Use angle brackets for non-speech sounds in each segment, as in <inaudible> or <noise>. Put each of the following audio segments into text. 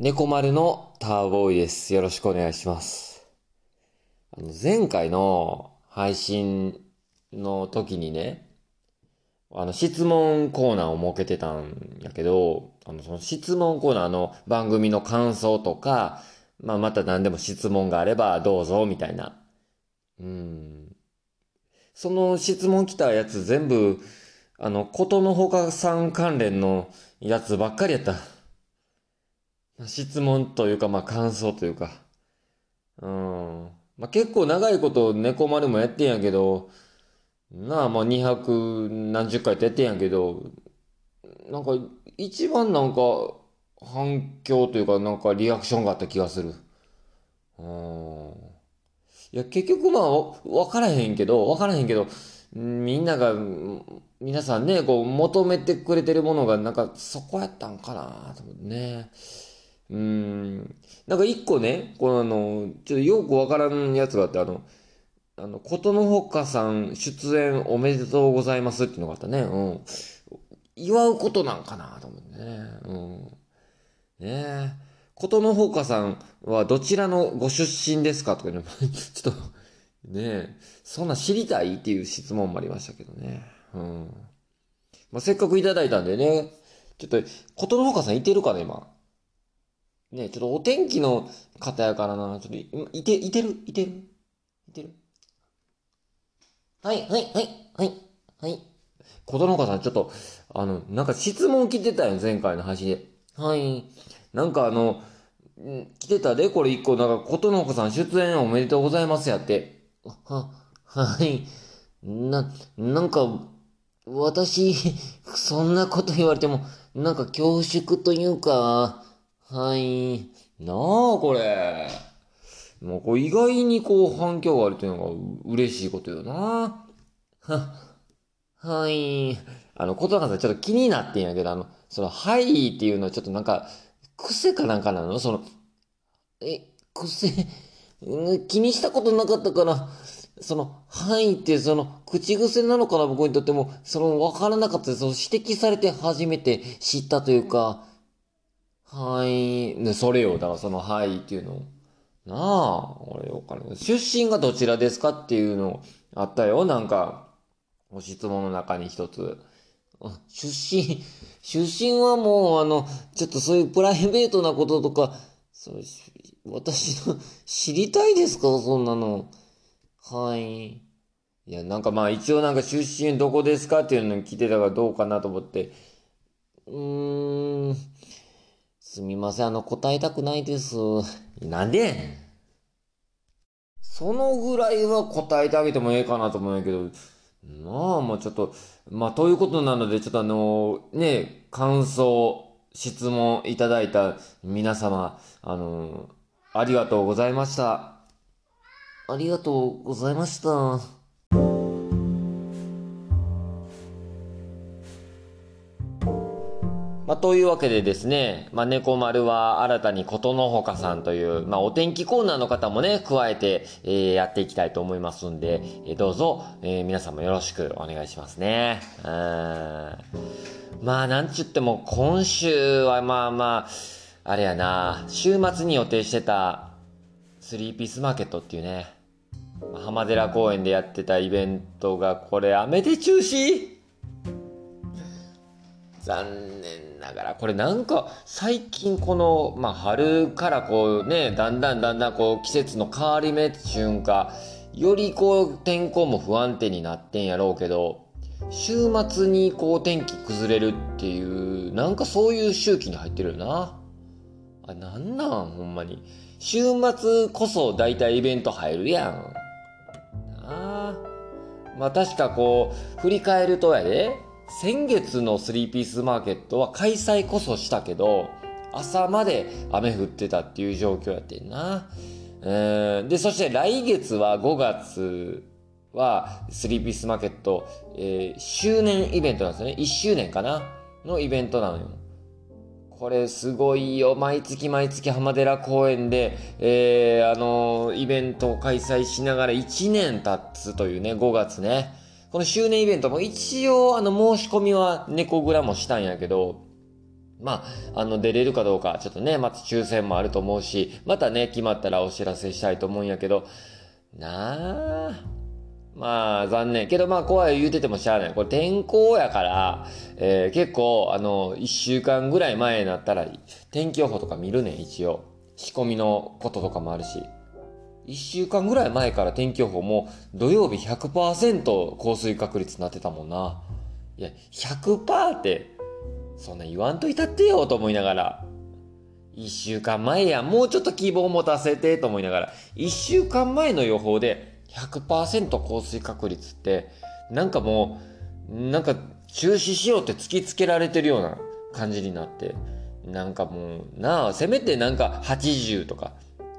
猫丸のターボーイです。よろしくお願いします。あの、前回の配信の時にね、あの、質問コーナーを設けてたんやけど、あの、その質問コーナーの番組の感想とか、まあ、また何でも質問があればどうぞ、みたいな。うん。その質問来たやつ全部、あの、ことのほかさん関連のやつばっかりやった。質問というか、まあ感想というか。うん。まあ結構長いこと猫丸もやってんやけど、なあ、まあ200何十回ってやってんやけど、なんか一番なんか反響というかなんかリアクションがあった気がする。うん。いや、結局まあ、わからへんけど、わからへんけど、みんなが、皆さんね、こう、求めてくれてるものが、なんか、そこやったんかなと思ってね。うん。なんか一個ね、このあの、ちょっとよくわからんやつがあって、あの、あの、ことのほかさん出演おめでとうございますっていうのがあったね。うん。祝うことなんかなと思ってね。うん。ねえ。ことのほかさんはどちらのご出身ですかとかね、<laughs> ちょっと、ねえ、そんな知りたいっていう質問もありましたけどね。うん。まあ、せっかくいただいたんでね、ちょっと、ことのほかさんいてるかな、今。ね、ちょっとお天気の方やからな、ちょっと、いいて、いてる？いてる？いてる？はい、はい、はい、はい、はい。ことのほかさん、ちょっと、あの、なんか質問来てたよ、前回の配信で。はい。なんかあの、来てたで、これ一個、なんか、ことのほかさん出演おめでとうございますやって。は、はい。な、なんか、私、そんなこと言われても、なんか恐縮というか、はい。なあ、これ。もうこう意外にこう反響があるというのが嬉しいことよな。は、<laughs> はい。あの、ことなかさちょっと気になってんやけど、あの、その、はいっていうのはちょっとなんか、癖かなんかなの？その、え、癖、う <laughs> ん気にしたことなかったから、その、はいって、その、口癖なのかな、僕にとっても、その、わからなかったで。その指摘されて初めて知ったというか、はい、ね、それよ、だからその、はいっていうのを。なあ、俺わかる。出身がどちらですかっていうのあったよ、なんか、ご質問の中に一つ。あ出身、出身はもう、あの、ちょっとそういうプライベートなこととか、そう私の、知りたいですか？そんなの。はい。いや、なんかまあ一応なんか出身どこですかっていうのに聞いてたからどうかなと思って。うーん。すみません、あの、答えたくないです。なんでそのぐらいは答えてあげてもええかなと思うんやけど、なあ、もうちょっと、まあ、ということなので、ちょっとあの、ね、感想、質問いただいた皆様、あの、ありがとうございました。ありがとうございました。まあ、というわけでですね、まあ、猫丸は新たにことのほかさんという、まあ、お天気コーナーの方もね、加えて、えーやっていきたいと思いますんで、えーどうぞ、えー皆さんもよろしくお願いしますね。うん。まあ、なんちゅっても、今週はまあまあ、あれやな、週末に予定してた、スリーピースマーケットっていうね、浜寺公園でやってたイベントが、これ雨で中止？残念ながら、これなんか最近この、まあ春からこうね、だんだんだんだんこう季節の変わり目っていうんか、よりこう天候も不安定になってんやろうけど、週末にこう天気崩れるっていう、なんかそういう周期に入ってるよな。あ、なんなんほんまに。週末こそ大体イベント入るやん。なあ。まあ確かこう、振り返るとやで、先月のスリーピースマーケットは開催こそしたけど、朝まで雨降ってたっていう状況やってんな。えーで、そして来月は5月はスリーピースマーケット、えー周年イベントなんですよね。1周年かなのイベントなのよ。これすごいよ。毎月毎月浜寺公園で、えーあのイベントを開催しながら1年経つというね、5月ね。この周年イベントも一応、あの、申し込みは猫グラもしたんやけど、まあ、あの、出れるかどうか、ちょっとね、また抽選もあると思うし、またね、決まったらお知らせしたいと思うんやけど、なあ。まあ、残念。けどまあ、怖い言うててもしゃあない。これ天候やから、えー、結構、あの、一週間ぐらい前になったら、天気予報とか見るねん、一応。仕込みのこととかもあるし。一週間ぐらい前から天気予報も土曜日100%降水確率になってたもんな。いや、100%って、そんな言わんといたってよと思いながら。一週間前や、もうちょっと希望持たせてと思いながら。一週間前の予報で100%降水確率って、なんかもう、なんか中止しようって突きつけられてるような感じになって。なんかもう、なあ、せめてなんか80とか、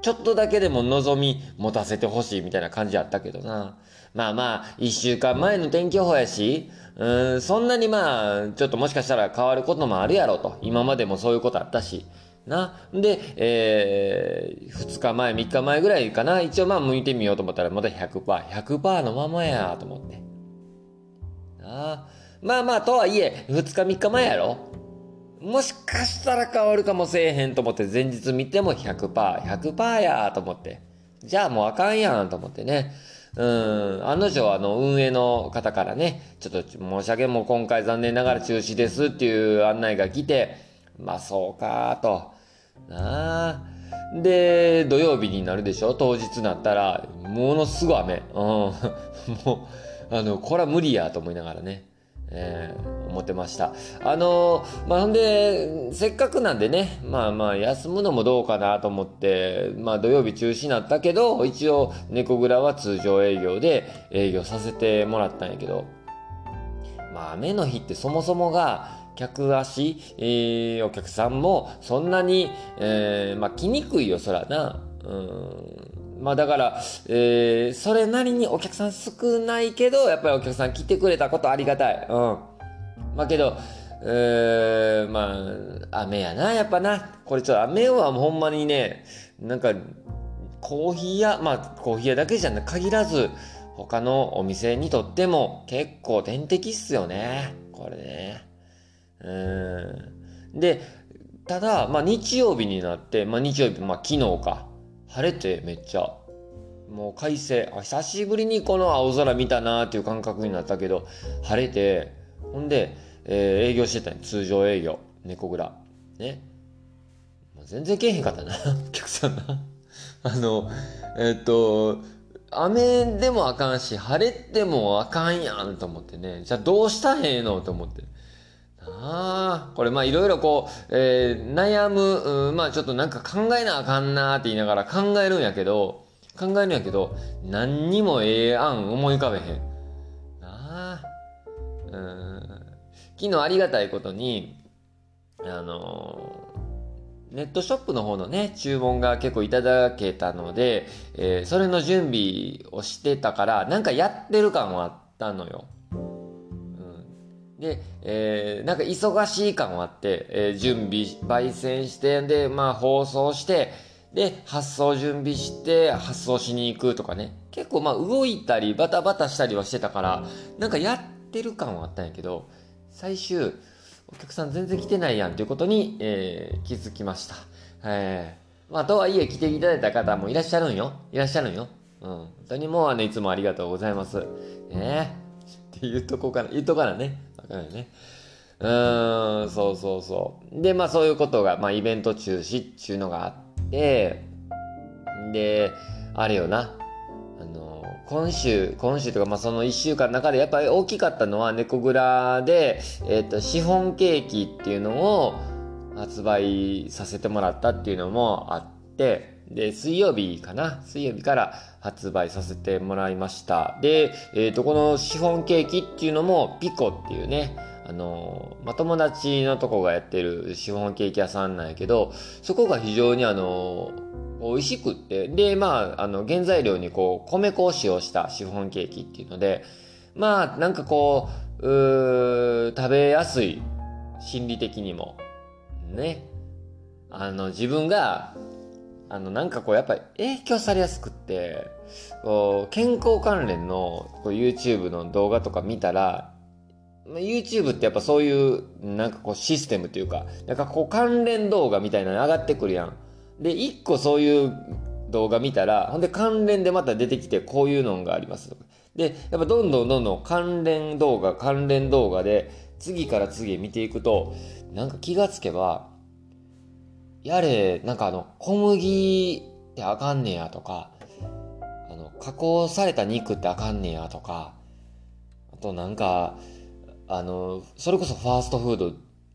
ちょっとだけでも望み持たせてほしいみたいな感じあったけどな。まあまあ、一週間前の天気予報やし、うん、そんなにまあ、ちょっともしかしたら変わることもあるやろと。今までもそういうことあったし。な。で、えー、2日前、3日前ぐらいかな。一応まあ向いてみようと思ったらまだ100%。100%のままやと思って。なまあまあ、とはいえ、2日3日前やろもしかしたら変わるかもせえへんと思って前日見ても100%、100%やと思って。じゃあもうあかんやんと思ってね。うん、案の定あの運営の方からね、ちょっと申し訳もう今回残念ながら中止ですっていう案内が来て、まあそうかと。なあ。で、土曜日になるでしょ？当日なったら、ものすごい雨。うん。<laughs> もう、あの、これは無理やと思いながらね。えー、思ってました。あのー、まあ、ほんで、せっかくなんでね、まあまあ、休むのもどうかなと思って、まあ、土曜日中止になったけど、一応、猫蔵は通常営業で営業させてもらったんやけど、まあ、雨の日ってそもそもが、客足、えー、お客さんも、そんなに、えー、まあ、来にくいよ、そらな。うん。まあだから、えー、それなりにお客さん少ないけど、やっぱりお客さん来てくれたことありがたい。うん。まあけど、えー、まあ、雨やな、やっぱな。これちょっと雨はほんまにね、なんか、コーヒー屋、まあコーヒー屋だけじゃな限らず、他のお店にとっても結構天敵っすよね。これね。うん。で、ただ、まあ日曜日になって、まあ日曜日、まあ昨日か。晴れてめっちゃ、もう快晴。久しぶりにこの青空見たなーっていう感覚になったけど、晴れて、ほんで、えー、営業してたん通常営業。猫蔵。ね。全然けえへんかったな、<laughs> お客さんな。<laughs> あの、えー、っと、雨でもあかんし、晴れてもあかんやんと思ってね。じゃあどうしたらええのと思って。ああ、これまあいろいろこう、えー、悩む、うんまあちょっとなんか考えなあかんなって言いながら考えるんやけど、考えるんやけど、何にもええ案思い浮かべへん。ああ。うん。昨日ありがたいことに、あのー、ネットショップの方のね、注文が結構いただけたので、えー、それの準備をしてたから、なんかやってる感はあったのよ。で、えー、なんか忙しい感はあって、えー、準備、焙煎して、で、まあ放送して、で、発送準備して、発送しに行くとかね。結構まあ動いたり、バタバタしたりはしてたから、なんかやってる感はあったんやけど、最終、お客さん全然来てないやんということに、えー、気づきました。えー、まあ、とはいえ来ていただいた方もいらっしゃるんよ。いらっしゃるんよ。うん。本当にもうあの、いつもありがとうございます。ねっていうとこから、言うとからね。かね。うーん、そうそうそう。で、まあそういうことが、まあイベント中止っていうのがあって、で、あれよな。あの、今週、今週とか、まあその一週間の中でやっぱり大きかったのは、猫蔵で、えっ、ー、と、シフォンケーキっていうのを発売させてもらったっていうのもあって、で、水曜日かな？水曜日から発売させてもらいました。で、えっ、ー、と、このシフォンケーキっていうのも、ピコっていうね、あの、まあ、友達のとこがやってるシフォンケーキ屋さんなんやけど、そこが非常にあの、美味しくって、で、まあ、あの、原材料にこう、米粉を使用したシフォンケーキっていうので、まあ、なんかこう、う食べやすい、心理的にも。ね。あの、自分があの、なんかこう、やっぱり影響されやすくって、こう、健康関連のこう YouTube の動画とか見たら、YouTube ってやっぱそういうなんかこうシステムというか、なんかこう関連動画みたいなの上がってくるやん。で、一個そういう動画見たら、ほんで関連でまた出てきてこういうのがありますで、やっぱどんどんどんどん関連動画、関連動画で次から次へ見ていくと、なんか気がつけば、やれ、なんかあの、小麦ってあかんねやとか、あの、加工された肉ってあかんねやとか、あとなんか、あの、それこそファーストフード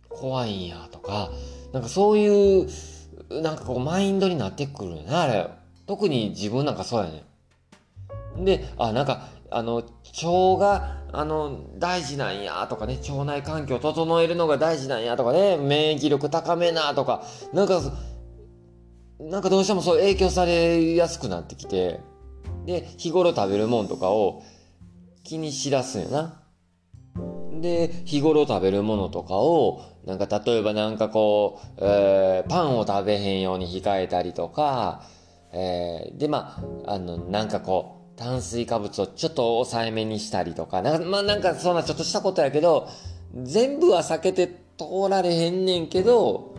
怖いんやとか、なんかそういう、なんかこうマインドになってくるよね、あれ。特に自分なんかそうやねん。で、あ、なんか、あの、腸が、あの、大事なんやとかね、腸内環境を整えるのが大事なんやとかね、免疫力高めなとか、なんか、なんかどうしてもそう影響されやすくなってきて、で、日頃食べるもんとかを気にしだすんやな。で、日頃食べるものとかを、なんか例えばなんかこう、えー、パンを食べへんように控えたりとか、えー、で、まあ、あの、なんかこう、炭水化物をちょっと抑えめにしたりとか、な、まあなんかそんなちょっとしたことやけど、全部は避けて通られへんねんけど、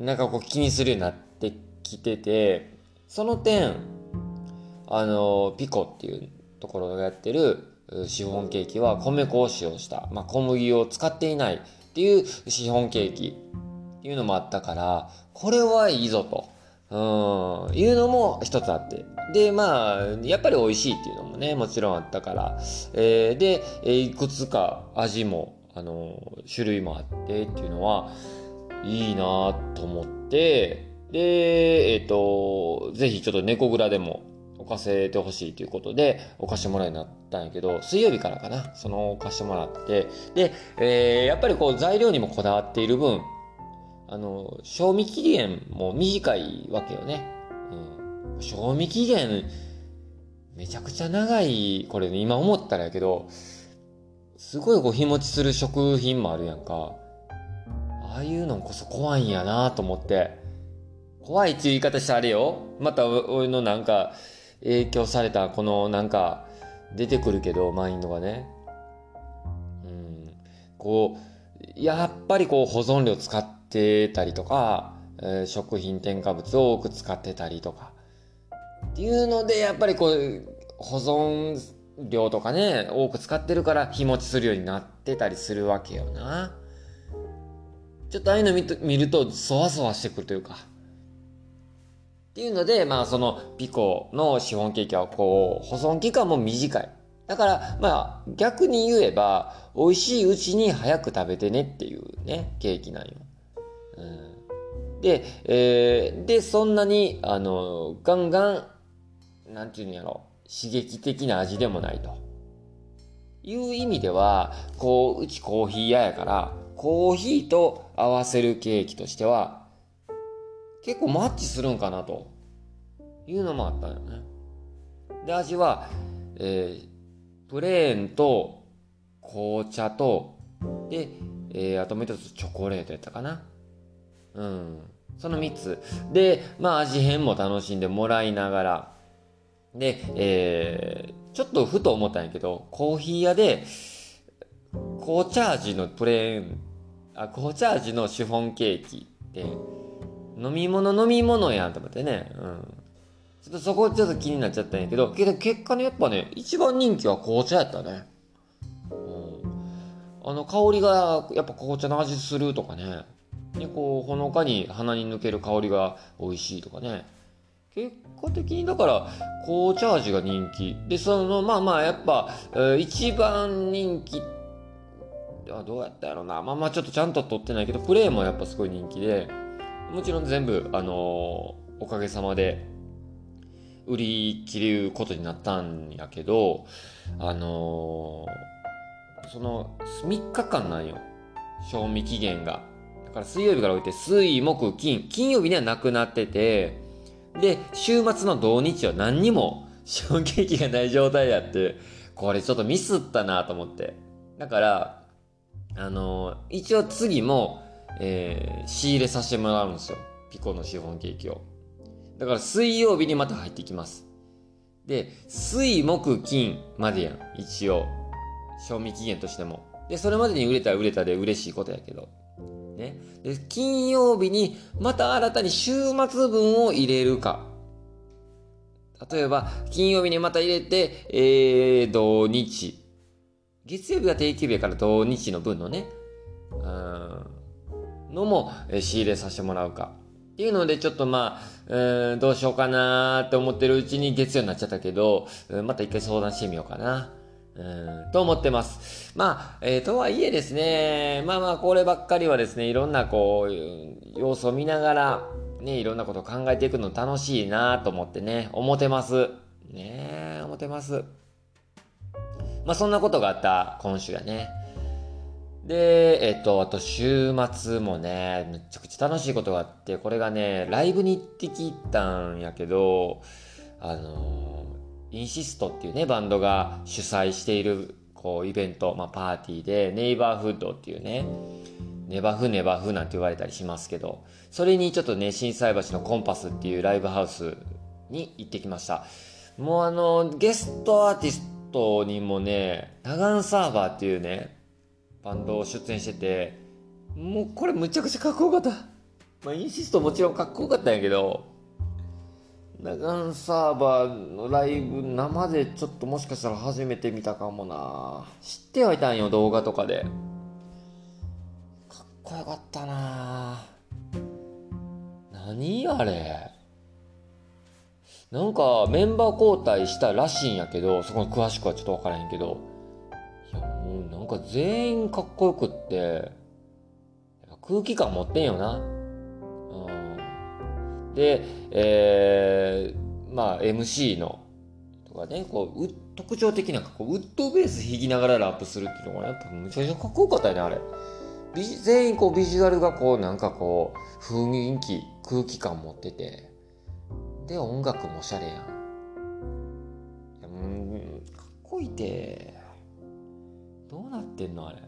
なんかこう気にするようになってきてて、その点、あの、ピコっていうところがやってる、シフォンケーキは米粉を使用した、まあ、小麦を使っていないっていうシフォンケーキっていうのもあったから、これはいいぞと。うん、いうのも一つあって。で、まあ、やっぱり美味しいっていうのもね、もちろんあったから。えー、で、いくつか味も、あの、種類もあってっていうのは、いいなと思って、で、えっ、ー、と、ぜひちょっと猫蔵でも置かせてほしいということで、置かしてもらいになったんやけど、水曜日からかな、その置かしてもらって、で、えー、やっぱりこう材料にもこだわっている分、あの、賞味期限も短いわけよね。賞味期限、めちゃくちゃ長い、これね、今思ったらやけど、すごいこう日持ちする食品もあるやんか。ああいうのこそ怖いんやなと思って。怖いっていう言い方したあれよ。また俺のなんか、影響されたこのなんか出てくるけどマインドがねうんこうやっぱりこう保存料使ってたりとか、えー、食品添加物を多く使ってたりとかっていうのでやっぱりこう保存量とかね多く使ってるから日持ちするようになってたりするわけよなちょっとああいうの見るとそわそわしてくるというかっていうので、まあそのピコのシフォンケーキはこう保存期間も短い。だからまあ逆に言えば美味しいうちに早く食べてねっていうね、ケーキなんよ。うん、で、えー、で、そんなにあのガンガン、なんていうんやろ、刺激的な味でもないと。いう意味では、こう、うちコーヒー屋やから、コーヒーと合わせるケーキとしては、結構マッチするんかなというのもあったよね。で、味は、えー、プレーンと紅茶と、で、えー、あともう一つチョコレートやったかな。うん。その3つ。で、まあ味変も楽しんでもらいながら、で、えー、ちょっとふと思ったんやけど、コーヒー屋で、紅茶味のプレーン、あ、紅茶味のシフォンケーキって、飲み物飲み物やんと思ってね。うん。ちょっとそこちょっと気になっちゃったんやけど、けど結果ね、やっぱね、一番人気は紅茶やったね。うん。あの、香りがやっぱ紅茶の味するとかね。ね、こう、ほのかに鼻に抜ける香りが美味しいとかね。結果的にだから紅茶味が人気。で、その、まあまあやっぱ、えー、一番人気あどうやったやろな。まあまあちょっとちゃんと取ってないけど、プレーもやっぱすごい人気で、もちろん全部、あのー、おかげさまで売り切ることになったんやけど、あのー、その3日間なんよ。賞味期限が。から水曜日から置いて水、木、金。金曜日にはなくなってて、で、週末の土日は何にも <laughs> 賞味期限がない状態やって、これちょっとミスったなと思って。だから、あのー、一応次も、えー、仕入れさせてもらうんですよ。ピコのシフォンケーキを。だから水曜日にまた入ってきます。で、水、木、金までやん。一応。賞味期限としても。で、それまでに売れたら売れたで嬉しいことやけど。ね。で、金曜日にまた新たに週末分を入れるか。例えば、金曜日にまた入れて、えー、土日。月曜日は定休日から土日の分のね、うん、のも、え仕入れさせてもらうか。っていうので、ちょっとまあ、うん、どうしようかなって思ってるうちに月曜になっちゃったけど、また一回相談してみようかな。うん、と思ってます。まあ、えー、とはいえですね、まあまあ、こればっかりはですね、いろんなこう、要素を見ながら、ね、いろんなことを考えていくの楽しいなと思ってね、思ってます。ね思ってます。まあ、そんなことがあった今週やね。で、えっと、あと週末もね、めちゃくちゃ楽しいことがあって、これがね、ライブに行ってきたんやけど、あのインシストっていうね、バンドが主催している、こう、イベント、まあ、パーティーで、ネイバーフッドっていうね、ネバフネバフなんて言われたりしますけど、それにちょっとね、震災橋のコンパスっていうライブハウスに行ってきました。もうあの、ゲストアーティストにもね、ナガンサーバーっていうね、バンド出演してて、もうこれむちゃくちゃかっこよかった。まあ、インシストもちろんかっこよかったんやけど、ナガンサーバーのライブ生でちょっともしかしたら初めて見たかもな。知ってはいたんよ、動画とかで。かっこよかったな。何あれ。なんかメンバー交代したらしいんやけど、そこに詳しくはちょっとわからへんけど。いや、もうなんか全員かっこよくって、空気感持ってんよな。で、えー、まあ MC のとかね、こう、特徴的なこうウッドベース弾きながらラップするっていうのがやっぱむちゃくちゃかっこよかったよね、あれ。全員こうビジュアルがこうなんかこう雰囲気、空気感持ってて。で、音楽もおしゃれやん。うん、かっこいいて。どうなってんのあれ。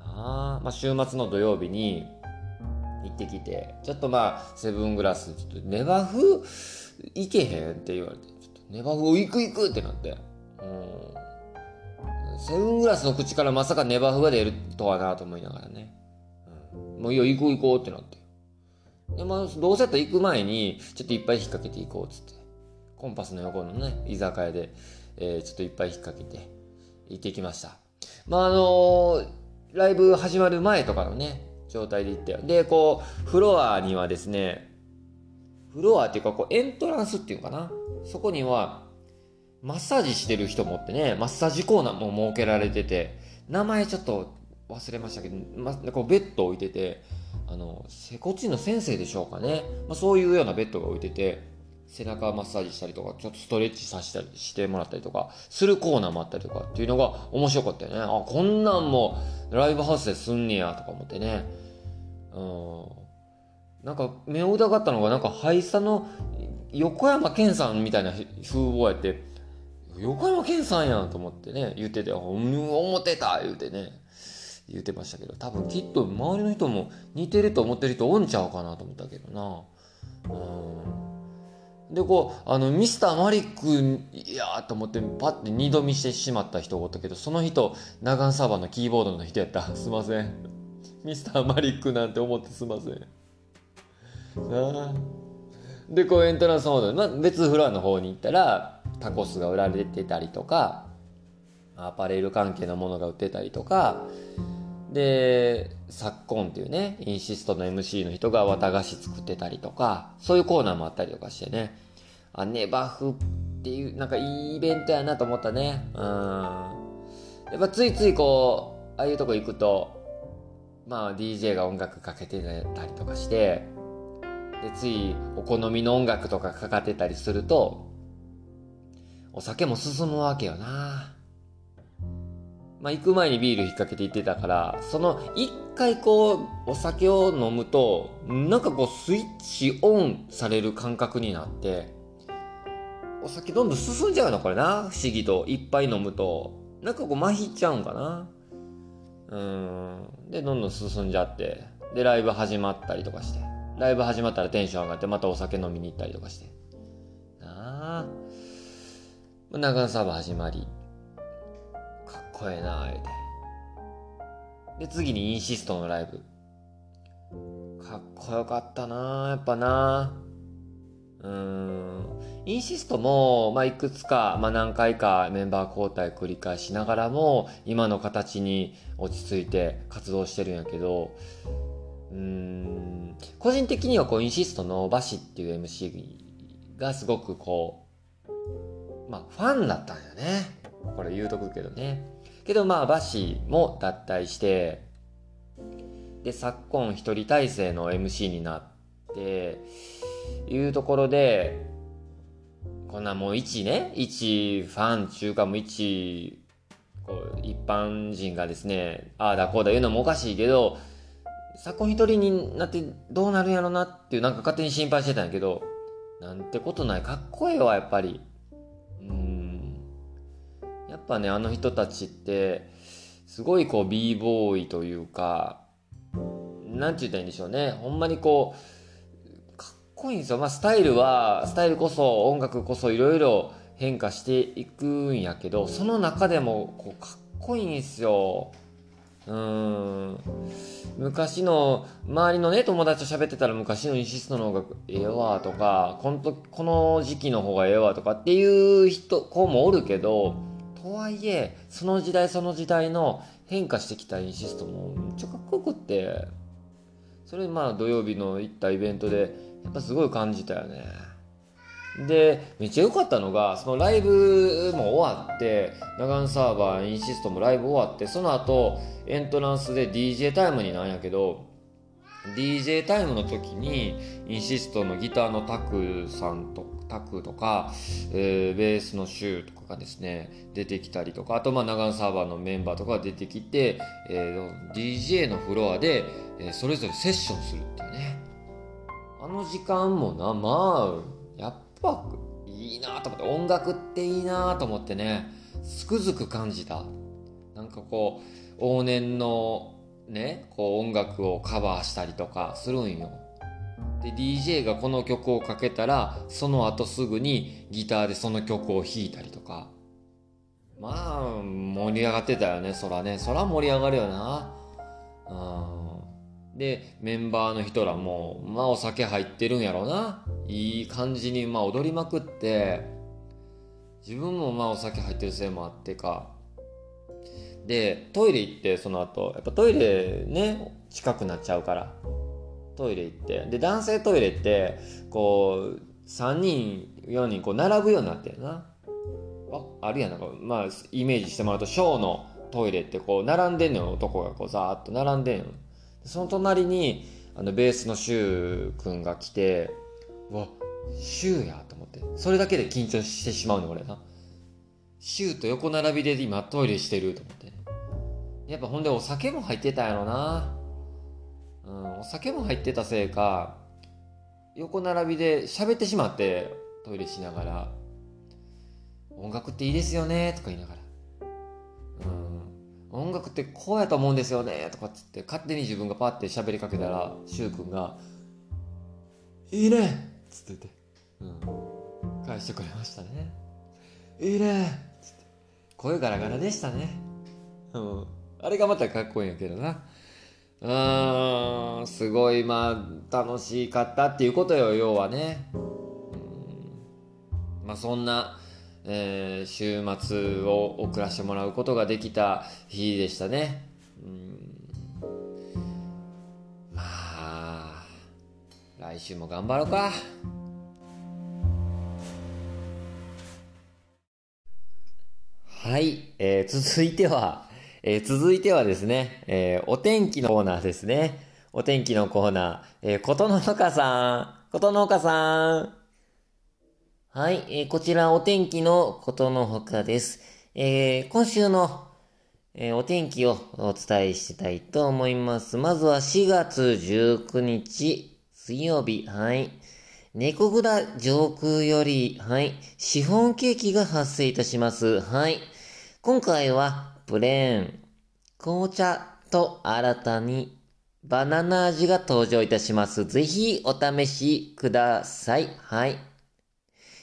あまあ、週末の土曜日に行ってきて、ちょっとまあ、セブングラス、ちょっとネバフ行けへんって言われて、ちょっとネバフ行く行くってなって。うん。セブングラスの口からまさかネバフが出るとはなと思いながらね。もういいよ、行こう行こうってなって。で、まあ、どうせやったら行く前に、ちょっといっぱい引っ掛けていこうっつって。コンパスの横のね、居酒屋で、えー、ちょっといっぱい引っ掛けて、行ってきました。まあ、あのー、ライブ始まる前とかのね、状態で行ってで、こう、フロアにはですね、フロアっていうか、こう、エントランスっていうかな？そこには、マッサージしてる人もってね、マッサージコーナーも設けられてて、名前ちょっと忘れましたけど、ま、こうベッド置いてて、あの、接骨院の先生でしょうかね。まあ、そういうようなベッドが置いてて、背中マッサージしたりとか、ちょっとストレッチさせたりしてもらったりとか、するコーナーもあったりとかっていうのが面白かったよね。あ、こんなんもライブハウスですんねやとか思ってね。うん。なんか目を疑ったのが、なんかハイサの横山健さんみたいな風貌やって、横山健さんやんと思ってね、言ってて、思ってた言うてね、言ってましたけど、多分きっと周りの人も似てると思ってる人おんちゃうかなと思ったけどな。うんで、こう、あの、ミスターマリック、いやと思って、パッて二度見してしまった人おったけど、その人、ナガンサーバーのキーボードの人やった。すいません。ミスターマリックなんて思ってすいません。あで、こう、エントランスモード、まあ、別フロアの方に行ったら、タコスが売られてたりとか、アパレル関係のものが売ってたりとか、で、昨今っていうね、インシストの MC の人が綿菓子作ってたりとか、そういうコーナーもあったりとかしてね。あ、ネバフっていう、なんかいいイベントやなと思ったね。うん。やっぱついついこう、ああいうとこ行くと、まあ DJ が音楽かけてたりとかして、で、ついお好みの音楽とかかかってたりすると、お酒も進むわけよな。まあ、行く前にビール引っ掛けて行ってたから、その一回こう、お酒を飲むと、なんかこう、スイッチオンされる感覚になって、お酒どんどん進んじゃうのこれな。不思議と。いっぱい飲むと。なんかこう、麻痺っちゃうんかな。うん。で、どんどん進んじゃって。で、ライブ始まったりとかして。ライブ始まったらテンション上がって、またお酒飲みに行ったりとかして。なあ。長野サーバー始まりかっ。こええな、言うて。で、次にインシストのライブ。かっこよかったなやっぱなうーん。インシストも、まあ、いくつか、まあ、何回かメンバー交代繰り返しながらも、今の形に落ち着いて活動してるんやけど、うーん、個人的にはこう、インシストのバシっていう MC がすごくこう、まあ、ファンだったんよね。これ言うとくけどね。けどまあ、バシも脱退して、で、昨今一人体制の MC になって、いうところで、こんなもう一ね、一ファン中華も一、こう、一般人がですね、ああだこうだ言うのもおかしいけど、昨今一人になってどうなるんやろなっていうなんか勝手に心配してたんやけど、なんてことない。かっこええわ、やっぱり。うん。やっぱね、あの人たちって、すごいこう、b ボーイというか、なんて言ったらいいんでしょうね。ほんまにこう、こいいんですよ。まあ、スタイルは、スタイルこそ、音楽こそいろいろ変化していくんやけど、その中でも、こう、かっこいいんですよ。うん。昔の、周りのね、友達と喋ってたら昔のインシストの音楽ええわとか、このこの時期の方がええわとかっていう人、子もおるけど、とはいえ、その時代その時代の変化してきたインシストもめっちゃかっこよくって、それまあ土曜日の行ったイベントでやっぱすごい感じたよね。で、めっちゃ良かったのが、そのライブも終わって、ナガンサーバー、インシストもライブ終わって、その後、エントランスで DJ タイムになんやけど、DJ タイムの時に、インシストのギターのタクさんと、タクとか、えー、ベースのシューとかがですね、出てきたりとか、あと、まあ、ナガンサーバーのメンバーとかが出てきて、えー、DJ のフロアで、えー、それぞれセッションするっていうね。あの時間もな、まあ、やっぱいいなと思って、音楽っていいなと思ってね、つくづく感じた。なんかこう、往年のね、こう音楽をカバーしたりとかするんよ。で、DJ がこの曲をかけたら、その後すぐにギターでその曲を弾いたりとか。まあ、盛り上がってたよね、そらね。そら盛り上がるよな。うん。で、メンバーの人らも、まあお酒入ってるんやろうな。いい感じに、まあ踊りまくって、自分もまあお酒入ってるせいもあってか。で、トイレ行って、その後、やっぱトイレね、近くなっちゃうから。トイレ行って。で、男性トイレって、こう、3人、4人、こう、並ぶようになってるな。あ、あるや、なんか、まあ、イメージしてもらうと、ショーのトイレって、こう、並んでんのよ、男がこう、ざーっと並んでんの。その隣にあのベースのシュウ君が来てうわシュウやと思って。それだけで緊張してしまうの俺な。シュウと横並びで今トイレしてると思って。やっぱほんでお酒も入ってたやろな。うんお酒も入ってたせいか横並びで喋ってしまってトイレしながら。音楽っていいですよねとか言いながら。うん。音楽ってこうやと思うんですよねとかっつって勝手に自分がパッて喋りかけたらく君が「いいね!」っつってて、うん、返してくれましたね「いいね!」っつって。声ガラガラでしたね。うん。あれがまたかっこいいんやけどな。うんすごいまあ楽しかったっていうことよ要はね。うん。まあそんなえー、週末を送らせてもらうことができた日でしたね。うんまあ、来週も頑張ろうか。はい、えー、続いては、えー、続いてはですね、えー、お天気のコーナーですね。お天気のコーナー、えー、ことののかさん、ことのかさん、はい、えー、こちらお天気のことのほかです。えー、今週の、えー、お天気をお伝えしたいと思います。まずは4月19日水曜日、はい。猫蔵上空より、はい、シフォンケーキが発生いたします。はい。今回はプレーン、紅茶と新たにバナナ味が登場いたします。ぜひお試しください。はい。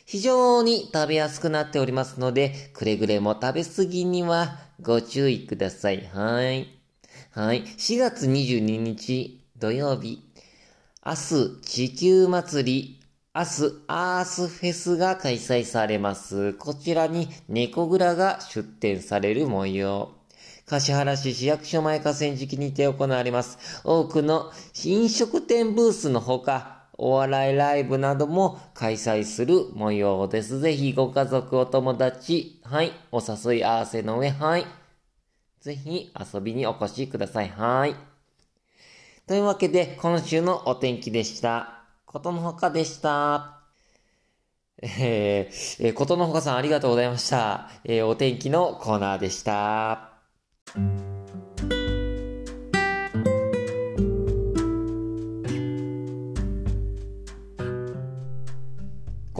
非常に食べやすくなっておりますので、くれぐれも食べ過ぎにはご注意ください。はい。はい。4月22日土曜日。明日、地球祭り、明日、アースフェスが開催されます。こちらに猫蔵が出展される模様。柏原市市役所前河川敷にて行われます。多くの飲食店ブースのほか、お笑いライブなども開催する模様です。ぜひご家族、お友達、はい、お誘い合わせの上、はい。ぜひ遊びにお越しください。はい。というわけで、今週のお天気でした。ことのほかでした。えー、えー、ことのほかさんありがとうございました。えー、お天気のコーナーでした。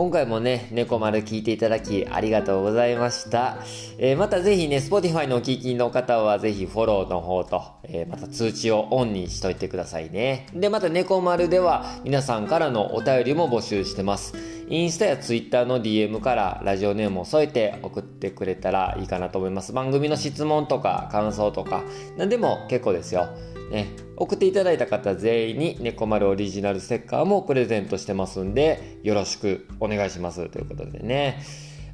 今回もね、猫丸聞いていただきありがとうございました。えー、またぜひね、Spotify のお聞きの方はぜひフォローの方と、えー、また通知をオンにしといてくださいね。で、また猫丸では皆さんからのお便りも募集してます。インスタやツイッターの DM からラジオネームを添えて送ってくれたらいいかなと思います。番組の質問とか感想とか、何でも結構ですよ。ね、送っていただいた方全員に猫丸オリジナルステッカーもプレゼントしてますんで、よろしくお願いしますということでね。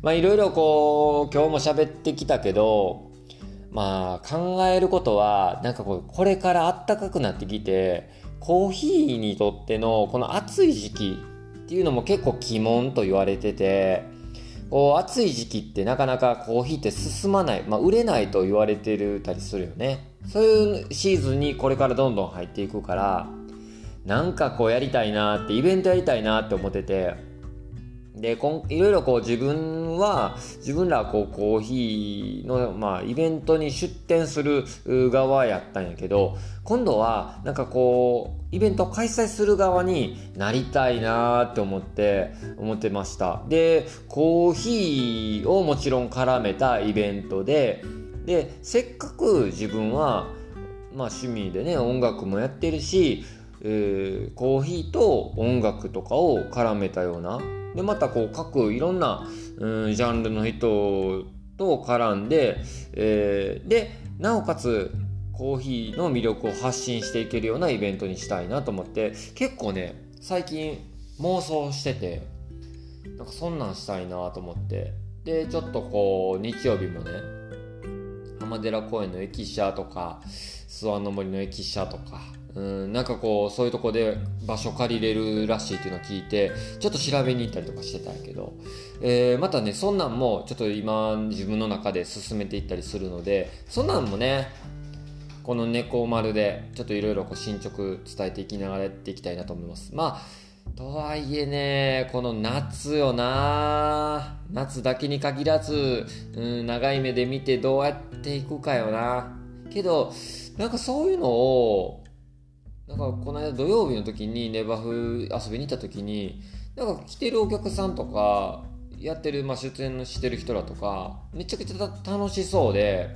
まあいろいろこう、今日も喋ってきたけど、まあ考えることは、なんかこう、これから暖かくなってきて、コーヒーにとってのこの暑い時期っていうのも結構鬼門と言われてて、こう暑い時期ってなかなかコーヒーって進まない、まあ売れないと言われてるたりするよね。そういうシーズンにこれからどんどん入っていくからなんかこうやりたいなってイベントやりたいなって思っててでこんいろいろこう自分は自分らこうコーヒーの、まあ、イベントに出店する側やったんやけど今度はなんかこうイベントを開催する側になりたいなって思って思ってました。でコーヒーをもちろん絡めたイベントででせっかく自分は、まあ、趣味でね音楽もやってるし、えー、コーヒーと音楽とかを絡めたようなでまたこう各いろんな、うん、ジャンルの人と絡んで、えー、でなおかつコーヒーの魅力を発信していけるようなイベントにしたいなと思って結構ね最近妄想しててなんかそんなんしたいなと思ってでちょっとこう日曜日もね浜寺公園の駅舎とか諏訪の森の駅舎とかうんなんかこうそういうとこで場所借りれるらしいっていうのを聞いてちょっと調べに行ったりとかしてたんやけど、えー、またねそんなんもちょっと今自分の中で進めていったりするのでそんなんもねこの猫丸でちょっといろいろ進捗伝えていきながらやっていきたいなと思いますまあとはいえね、この夏よな夏だけに限らず、うん、長い目で見てどうやっていくかよな。けど、なんかそういうのを、なんかこの間土曜日の時にネバフ遊びに行った時に、なんか来てるお客さんとか、やってる、まあ、出演してる人らとか、めちゃくちゃ楽しそうで、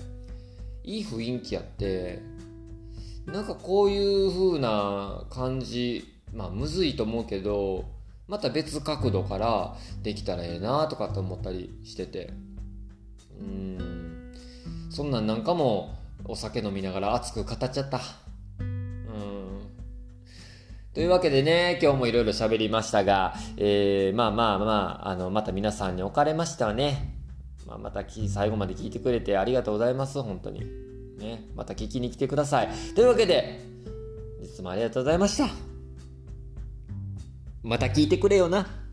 いい雰囲気やって、なんかこういう風な感じまあむずいと思うけどまた別角度からできたらええなとかって思ったりしてて。うん。そんなんなんかもお酒飲みながら熱く語っちゃった。というわけでね今日もいろいろ喋りましたが、えー、まあまあまああのまた皆さんにおかれましてはね、まあ、また最後まで聞いてくれてありがとうございます。本当に。ねまた聞きに来てください。というわけでいつもありがとうございました。また聞いてくれよな。